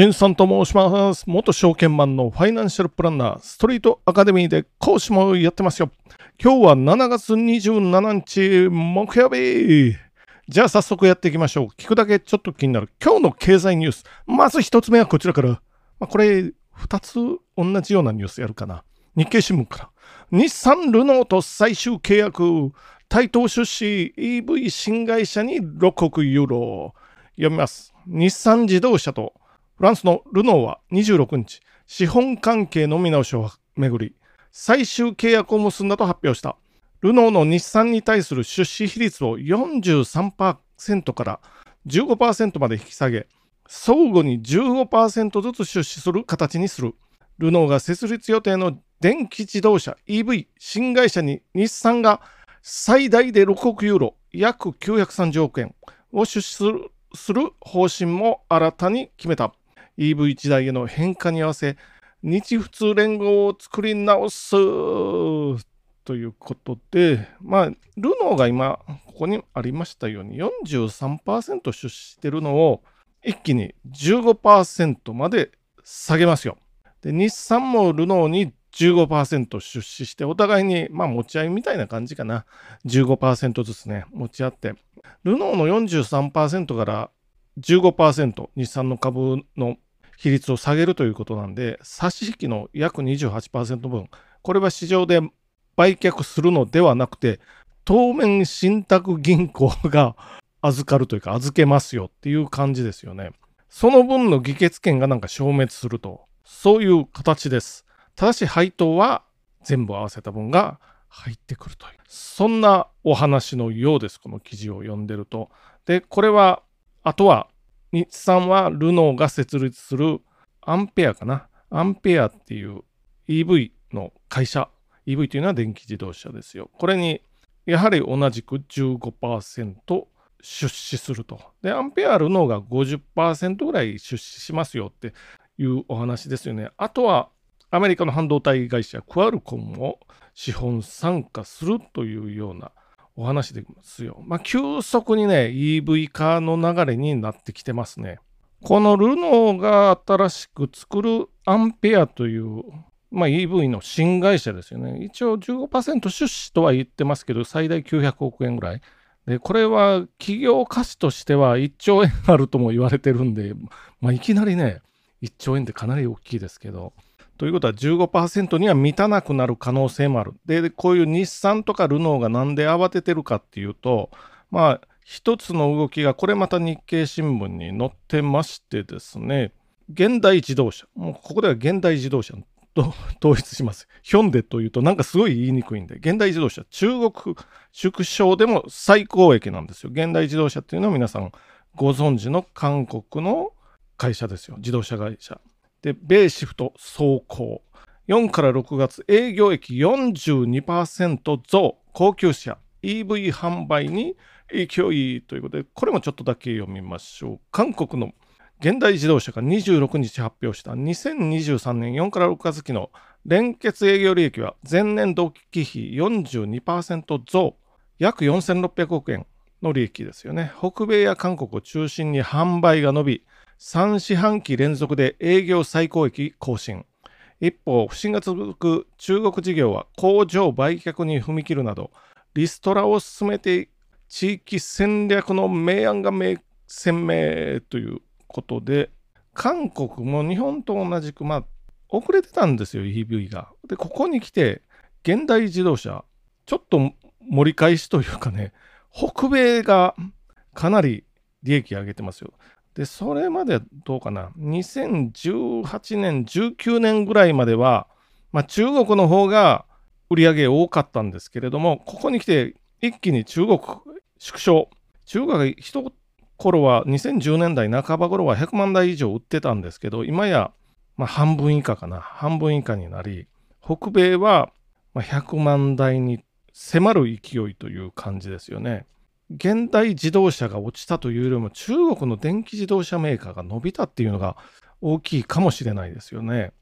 新さんと申します。元証券マンのファイナンシャルプランナー、ストリートアカデミーで講師もやってますよ。今日は7月27日木曜日。じゃあ早速やっていきましょう。聞くだけちょっと気になる今日の経済ニュース。まず1つ目はこちらから。まあ、これ2つ同じようなニュースやるかな。日経新聞から。日産ルノーと最終契約。台東出資 EV 新会社に6億ユーロ。読みます。日産自動車とフランスのルノーは26日、資本関係の見直しをめぐり、最終契約を結んだと発表した。ルノーの日産に対する出資比率を43%から15%まで引き下げ、相互に15%ずつ出資する形にする。ルノーが設立予定の電気自動車 EV 新会社に日産が最大で6億ユーロ、約930億円を出資する方針も新たに決めた。EV 時代への変化に合わせ、日仏連合を作り直すということで、まあ、ルノーが今、ここにありましたように43%出資してるのを一気に15%まで下げますよ。で、日産もルノーに15%出資して、お互いに、まあ、持ち合いみたいな感じかな。15%ずつね、持ち合って。ルノーの43%から15%、日産の株の比率を下げるということなんで、差し引きの約28%分、これは市場で売却するのではなくて、当面信託銀行が預かるというか預けますよっていう感じですよね。その分の議決権がなんか消滅すると、そういう形です。ただし配当は全部合わせた分が入ってくるという。そんなお話のようです。この記事を読んでると。で、これは、あとは日産はルノーが設立するアンペアかな。アンペアっていう EV の会社。EV というのは電気自動車ですよ。これにやはり同じく15%出資すると。で、アンペアルノーが50%ぐらい出資しますよっていうお話ですよね。あとはアメリカの半導体会社クアルコンも資本参加するというようなお話ですよ。まあ、急速にね、EV 化の流れになってきてますね。このルノーが新しく作るアンペアという、まあ、EV の新会社ですよね。一応15%出資とは言ってますけど、最大900億円ぐらい。で、これは企業価値としては1兆円あるとも言われてるんで、まあ、いきなりね、1兆円ってかなり大きいですけど、ということは15%には満たなくなる可能性もある。で、こういう日産とかルノーがなんで慌ててるかっていうと、まあ、一つの動きが、これまた日経新聞に載ってましてですね、現代自動車、もうここでは現代自動車と 統一します。ヒョンデというとなんかすごい言いにくいんで、現代自動車、中国縮小でも最高益なんですよ。現代自動車っていうのは皆さんご存知の韓国の会社ですよ。自動車会社。で、米シフト走行。4から6月、営業益42%増、高級車、EV 販売に勢いということで、これもちょっとだけ読みましょう。韓国の現代自動車が26日発表した2023年4から6月期の連結営業利益は前年同期比42%増、約4600億円の利益ですよね。北米や韓国を中心に販売が伸び、3四半期連続で営業最高益更新。一方、不振が続く中国事業は工場売却に踏み切るなど、リストラを進めて地域戦略の明暗が鮮明ということで、韓国も日本と同じく、まあ、遅れてたんですよ、EV が。で、ここに来て、現代自動車、ちょっと盛り返しというかね、北米がかなり利益上げてますよ。で、それまでどうかな、2018年、19年ぐらいまでは、まあ、中国の方が売り上げ多かったんですけれども、ここに来て一気に中国縮小。中国が一頃は2010年代半ば頃は100万台以上売ってたんですけど、今やまあ半分以下かな、半分以下になり、北米は100万台に迫る勢いという感じですよね。現代自動車が落ちたというよりも中国の電気自動車メーカーが伸びたっていうのが大きいかもしれないですよね。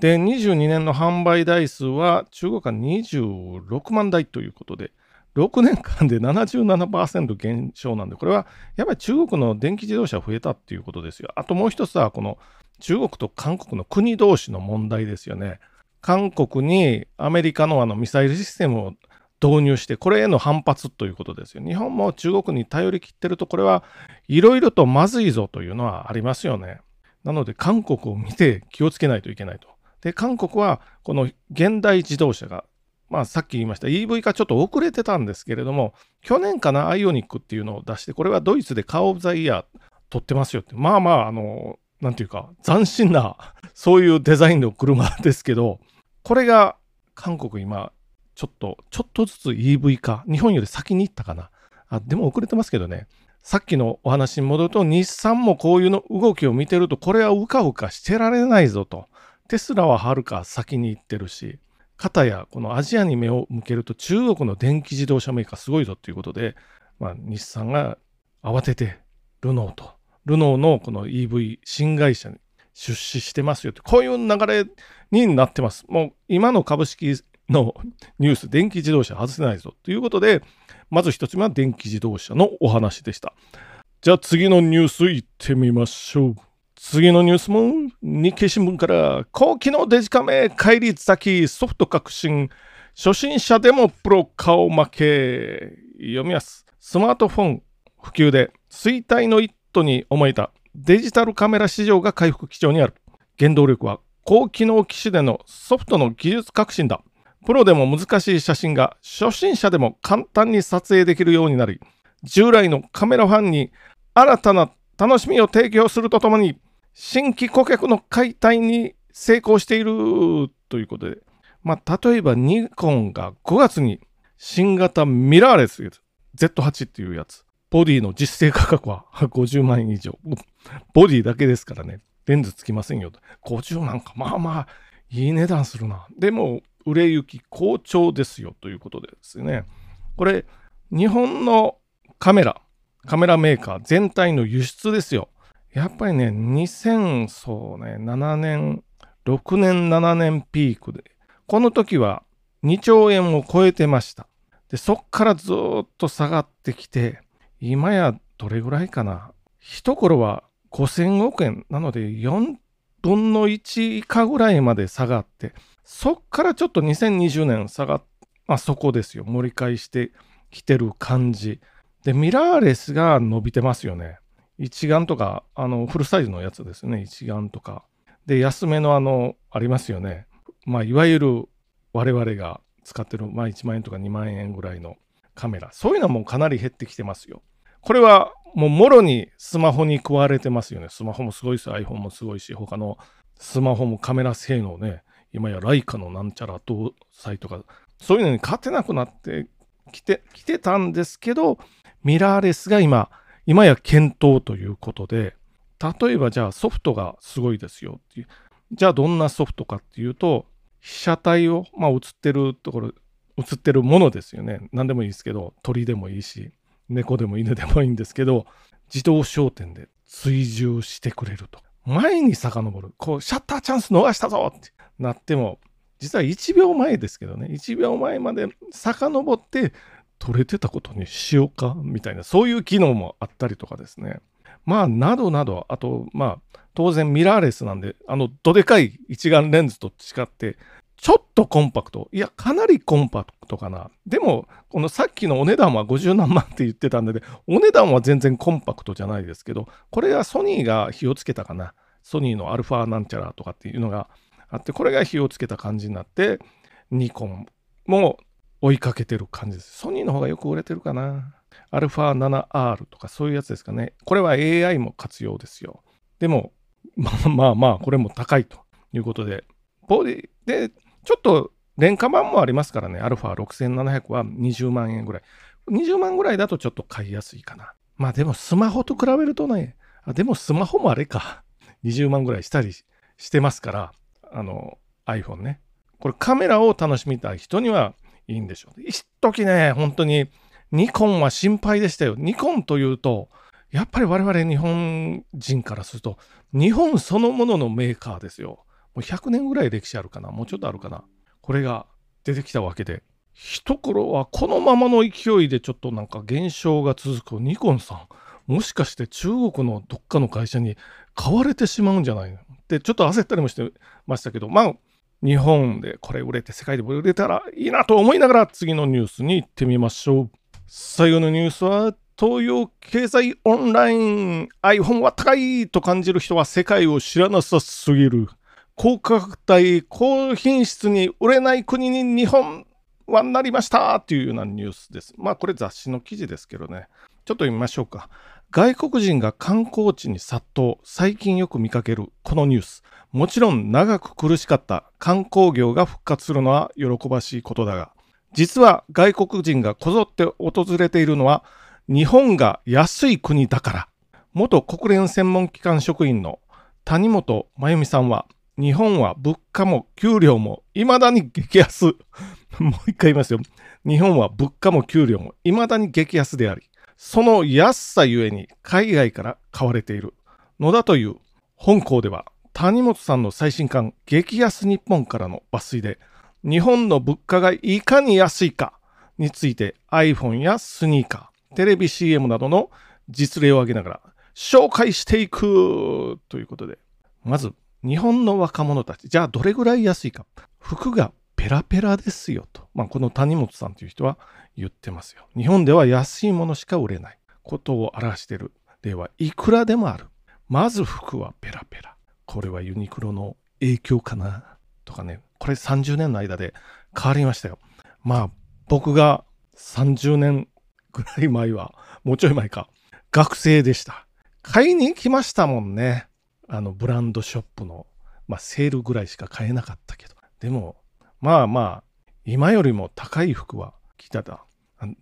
で、22年の販売台数は中国は26万台ということで、6年間で77%減少なんで、これはやっぱり中国の電気自動車増えたっていうことですよ。あともう一つは、この中国と韓国の国同士の問題ですよね。韓国にアメリカのあのミサイルシステムを導入して、これへの反発ということですよ。日本も中国に頼りきってると、これはいろいろとまずいぞというのはありますよね。なので、韓国を見て気をつけないといけないと。で、韓国はこの現代自動車が、まあさっき言いました EV 化ちょっと遅れてたんですけれども、去年かな、アイオニックっていうのを出して、これはドイツでカーオブザイヤー取ってますよって。まあまあ、あの、なんていうか、斬新な、そういうデザインの車ですけど、これが韓国今、ちょっと、ちょっとずつ EV 化、日本より先に行ったかな。あ、でも遅れてますけどね。さっきのお話に戻ると、日産もこういうの動きを見てると、これはうかうかしてられないぞと。テスラははるか先に行ってるし、片やこのアジアに目を向けると中国の電気自動車メーカーすごいぞということで、まあ、日産が慌ててルノーと、ルノーのこの EV 新会社に出資してますよって、こういう流れになってます。もう今の株式のニュース、電気自動車外せないぞということで、まず一つ目は電気自動車のお話でした。じゃあ次のニュースいってみましょう。次のニュースも日経新聞から高機能デジカメ返り咲きソフト革新初心者でもプロ顔負け読みます。スマートフォン普及で衰退の一途に思えたデジタルカメラ市場が回復基調にある。原動力は高機能機種でのソフトの技術革新だ。プロでも難しい写真が初心者でも簡単に撮影できるようになり、従来のカメラファンに新たな楽しみを提供するとともに、新規顧客の解体に成功しているということで、まあ、例えばニコンが5月に新型ミラーレス Z8 っていうやつ、ボディの実勢価格は50万円以上。ボディだけですからね、レンズつきませんよ。50なんか、まあまあ、いい値段するな。でも、売れ行き好調ですよということですね。これ、日本のカメラ、カメラメーカー全体の輸出ですよ。やっぱりね、2000、そうね、7年、6年、7年ピークで、この時は2兆円を超えてました。で、そっからずっと下がってきて、今やどれぐらいかな。一頃は5000億円なので4分の1以下ぐらいまで下がって、そっからちょっと2020年下がっ、まあそこですよ。盛り返してきてる感じ。で、ミラーレスが伸びてますよね。一眼とか、あの、フルサイズのやつですね、一眼とか。で、安めのあの、ありますよね。まあ、いわゆる我々が使ってる、まあ、1万円とか2万円ぐらいのカメラ。そういうのはもうかなり減ってきてますよ。これはもうもろにスマホに食われてますよね。スマホもすごいし、iPhone もすごいし、他のスマホもカメラ性能ね、今やライカのなんちゃら搭載とか、そういうのに勝てなくなってきて、きてたんですけど、ミラーレスが今、今や検討ということで、例えばじゃあソフトがすごいですよっていう。じゃあどんなソフトかっていうと、被写体を、まあ映ってるところ、映ってるものですよね。何でもいいですけど、鳥でもいいし、猫でも犬でもいいんですけど、自動焦点で追従してくれると。前に遡る。こう、シャッターチャンス逃したぞってなっても、実は1秒前ですけどね、1秒前まで遡って取れてたことにしようかみたいな、そういう機能もあったりとかですね。まあ、などなど、あと、まあ、当然ミラーレスなんで、あの、どでかい一眼レンズと違って、ちょっとコンパクト。いや、かなりコンパクトかな。でも、このさっきのお値段は50何万って言ってたんで、お値段は全然コンパクトじゃないですけど、これはソニーが火をつけたかな。ソニーのアルファなんちゃらとかっていうのがあって、これが火をつけた感じになって、ニコンも追いかけてる感じです。ソニーの方がよく売れてるかな。アルファ 7R とかそういうやつですかね。これは AI も活用ですよ。でも、まあまあまあ、これも高いということで、ボディで、ちょっと廉価版もありますからね。アルファ6700は20万円ぐらい。20万ぐらいだとちょっと買いやすいかな。まあでもスマホと比べるとね、あでもスマホもあれか。20万ぐらいしたりしてますから、あの iPhone ね。これカメラを楽しみたい人にはいいんでしょう。一時ね、本当にニコンは心配でしたよ。ニコンというと、やっぱり我々日本人からすると、日本そのもののメーカーですよ。もう100年ぐらい歴史あるかな。もうちょっとあるかな。これが出てきたわけで。一頃はこのままの勢いでちょっとなんか減少が続くニコンさん。もしかして中国のどっかの会社に買われてしまうんじゃないの？ちょっと焦ったりもしてましたけど、まあ、日本でこれ売れて世界でも売れたらいいなと思いながら次のニュースに行ってみましょう。最後のニュースは東洋経済オンライン iPhone は高いと感じる人は世界を知らなさすぎる。高価格帯、高品質に売れない国に日本はなりましたっていうようなニュースです。まあこれ雑誌の記事ですけどね。ちょっと読みましょうか。外国人が観光地に殺到、最近よく見かけるこのニュース。もちろん長く苦しかった観光業が復活するのは喜ばしいことだが、実は外国人がこぞって訪れているのは日本が安い国だから。元国連専門機関職員の谷本真由美さんは、日本は物価も給料も未だに激安。もう一回言いますよ。日本は物価も給料も未だに激安であり、その安さゆえに海外から買われているのだという本校では谷本さんの最新刊「激安日本」からの抜粋で日本の物価がいかに安いかについて iPhone やスニーカーテレビ CM などの実例を挙げながら紹介していくということでまず日本の若者たちじゃあどれぐらい安いか。服がペラペラですよと、まあ、この谷本さんという人は言ってますよ日本では安いものしか売れないことを表している例はいくらでもあるまず服はペラペラこれはユニクロの影響かなとかね、これ30年の間で変わりましたよ。まあ、僕が30年ぐらい前は、もうちょい前か、学生でした。買いに行きましたもんね。あの、ブランドショップの、まあ、セールぐらいしか買えなかったけど。でも、まあまあ、今よりも高い服は着てた。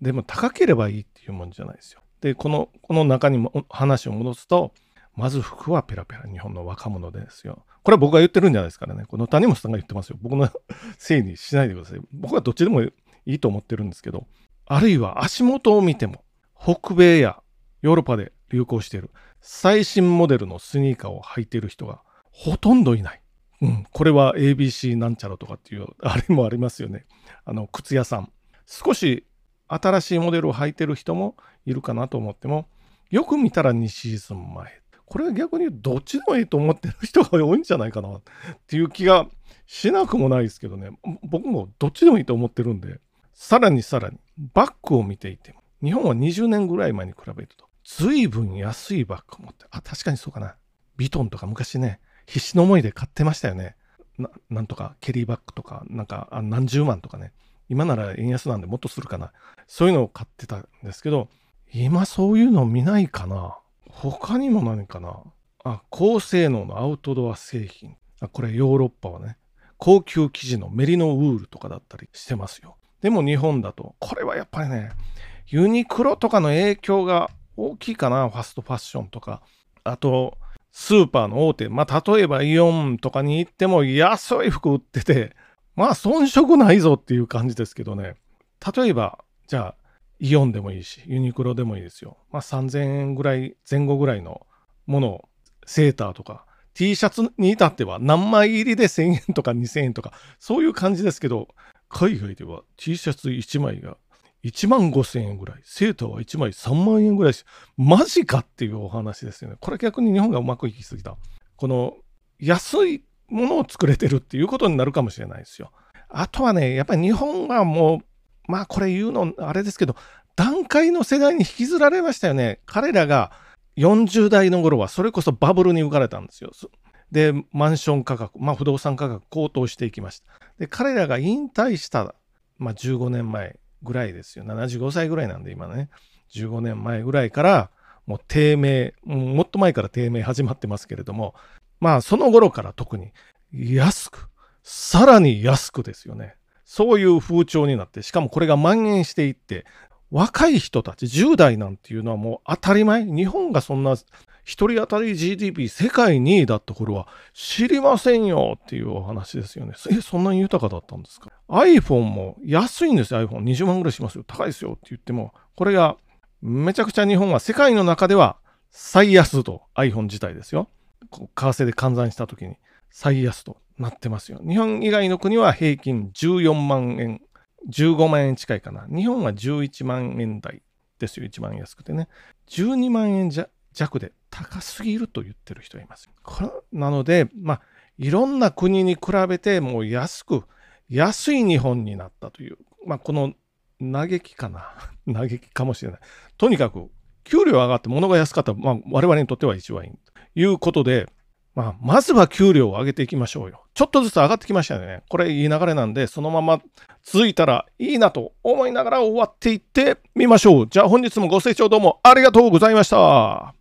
でも高ければいいっていうもんじゃないですよ。で、この、この中にも話を戻すと、まず服はペラペラ、日本の若者ですよ。これは僕が言ってるんじゃないですからね。この谷本さんが言ってますよ。僕のせいにしないでください。僕はどっちでもいいと思ってるんですけど、あるいは足元を見ても、北米やヨーロッパで流行している最新モデルのスニーカーを履いている人がほとんどいない。うん、これは ABC なんちゃらとかっていう、あれもありますよね。あの、靴屋さん。少し新しいモデルを履いてる人もいるかなと思っても、よく見たら2シーズン前これは逆にどっちでもいいと思ってる人が多いんじゃないかなっていう気がしなくもないですけどね僕もどっちでもいいと思ってるんでさらにさらにバッグを見ていても日本は20年ぐらい前に比べると随分安いバッグを持ってあ確かにそうかなビトンとか昔ね必死の思いで買ってましたよね。なんとかケリーバッグとかなんか何十万とかね。今なら円安なんでもっとするかな。そういうのを買ってたんですけど今そういうの見ないかな。他にも何かな。あ、高性能のアウトドア製品。あ、これヨーロッパはね、高級生地のメリノウールとかだったりしてますよ。でも日本だと、これはやっぱりね、ユニクロとかの影響が大きいかな、ファストファッションとか。あと、スーパーの大手、まあ、例えばイオンとかに行っても安い服売ってて、まあ、遜色ないぞっていう感じですけどね。例えば、じゃあ、イオンでもいいし、ユニクロでもいいですよ。まあ、3000円ぐらい、前後ぐらいのものを、セーターとか、T シャツに至っては何枚入りで1000円とか2000円とか、そういう感じですけど、海外では T シャツ1枚が1万5000円ぐらい、セーターは1枚3万円ぐらいし、マジかっていうお話ですよね。これ逆に日本がうまくいきすぎた。この安いものを作れてるっていうことになるかもしれないですよ。あとはね、やっぱり日本はもうまあこれ言うのあれですけど、段階の世代に引きずられましたよね。彼らが40代の頃はそれこそバブルに浮かれたんですよ。で、マンション価格、まあ不動産価格高騰していきました。で、彼らが引退した、まあ15年前ぐらいですよ。75歳ぐらいなんで今ね。15年前ぐらいからもう低迷、もっと前から低迷始まってますけれども、まあその頃から特に安く、さらに安くですよね。そういう風潮になって、しかもこれが蔓延していって、若い人たち、10代なんていうのはもう当たり前。日本がそんな1人当たり GDP 世界2位だった頃は知りませんよっていうお話ですよね。え、そんなに豊かだったんですか？?iPhone も安いんですよ、iPhone。20万ぐらいしますよ。高いですよって言っても、これがめちゃくちゃ日本は世界の中では最安と iPhone 自体ですよ。為替で換算した時に最安と。なってますよ。日本以外の国は平均14万円、15万円近いかな。日本は11万円台ですよ。一番安くてね。12万円弱で高すぎると言ってる人がいます。なので、まあ、いろんな国に比べてもう安く、安い日本になったという、まあ、この嘆きかな。嘆きかもしれない。とにかく、給料上がって物が安かった、まあ、我々にとっては一番いい。ということで、まあ、まずは給料を上げていきましょうよ。ちょっとずつ上がってきましたよね。これいい流れなんで、そのまま続いたらいいなと思いながら終わっていってみましょう。じゃあ本日もご清聴どうもありがとうございました。